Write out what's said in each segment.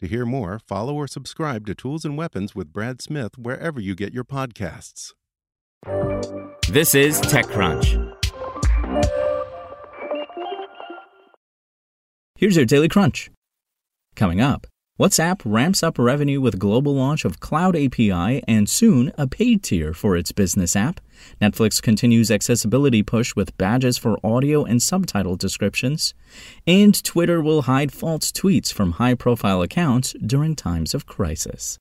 To hear more, follow or subscribe to Tools and Weapons with Brad Smith wherever you get your podcasts. This is TechCrunch. Here's your Daily Crunch. Coming up, WhatsApp ramps up revenue with global launch of Cloud API and soon a paid tier for its business app. Netflix continues accessibility push with badges for audio and subtitle descriptions. And Twitter will hide false tweets from high profile accounts during times of crisis.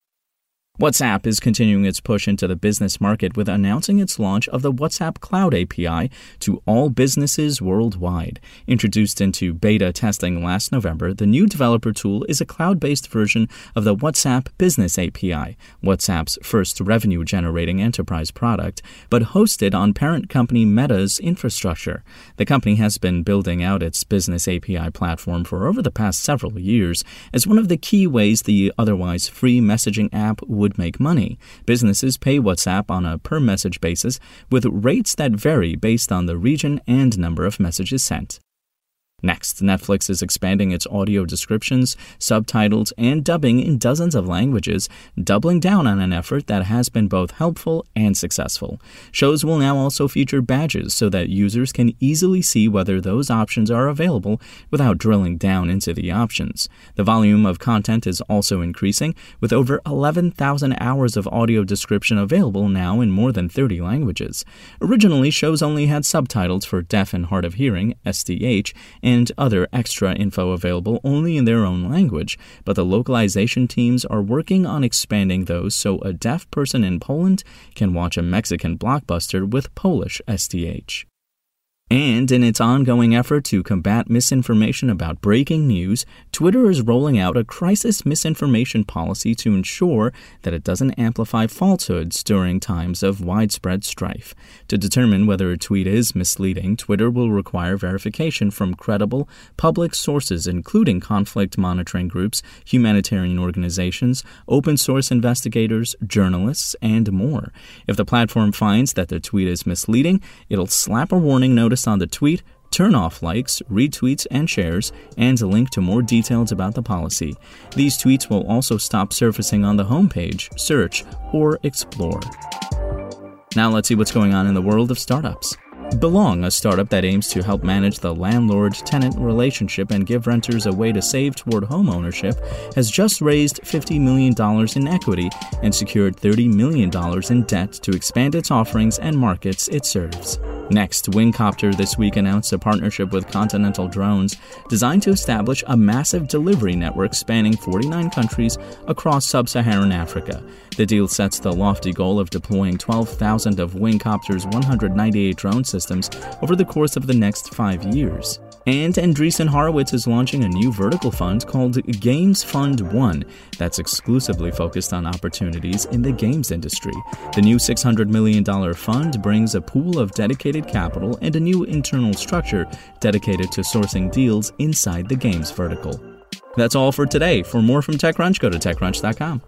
WhatsApp is continuing its push into the business market with announcing its launch of the WhatsApp Cloud API to all businesses worldwide. Introduced into beta testing last November, the new developer tool is a cloud based version of the WhatsApp Business API, WhatsApp's first revenue generating enterprise product, but hosted on parent company Meta's infrastructure. The company has been building out its Business API platform for over the past several years as one of the key ways the otherwise free messaging app would would make money. Businesses pay WhatsApp on a per message basis with rates that vary based on the region and number of messages sent. Next, Netflix is expanding its audio descriptions, subtitles, and dubbing in dozens of languages, doubling down on an effort that has been both helpful and successful. Shows will now also feature badges so that users can easily see whether those options are available without drilling down into the options. The volume of content is also increasing, with over 11,000 hours of audio description available now in more than 30 languages. Originally, shows only had subtitles for deaf and hard of hearing, SDH, and other extra info available only in their own language, but the localization teams are working on expanding those so a deaf person in Poland can watch a Mexican blockbuster with Polish SDH. And in its ongoing effort to combat misinformation about breaking news, Twitter is rolling out a crisis misinformation policy to ensure that it doesn't amplify falsehoods during times of widespread strife. To determine whether a tweet is misleading, Twitter will require verification from credible, public sources, including conflict monitoring groups, humanitarian organizations, open source investigators, journalists, and more. If the platform finds that the tweet is misleading, it'll slap a warning notice on the tweet, turn off likes, retweets, and shares, and a link to more details about the policy. These tweets will also stop surfacing on the homepage, search, or explore. Now let's see what's going on in the world of startups. Belong, a startup that aims to help manage the landlord tenant relationship and give renters a way to save toward home ownership, has just raised $50 million in equity and secured $30 million in debt to expand its offerings and markets it serves. Next, Wingcopter this week announced a partnership with Continental Drones designed to establish a massive delivery network spanning 49 countries across sub Saharan Africa. The deal sets the lofty goal of deploying 12,000 of Wingcopter's 198 drone systems over the course of the next five years. And Andreessen Horowitz is launching a new vertical fund called Games Fund One that's exclusively focused on opportunities in the games industry. The new $600 million fund brings a pool of dedicated capital and a new internal structure dedicated to sourcing deals inside the games vertical. That's all for today. For more from TechCrunch, go to TechCrunch.com.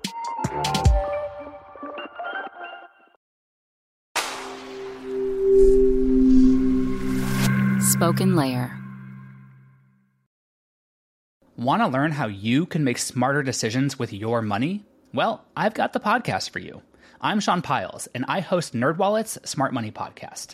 SpokenLayer. Want to learn how you can make smarter decisions with your money? Well, I've got the podcast for you. I'm Sean Pyles, and I host NerdWallet's Smart Money Podcast.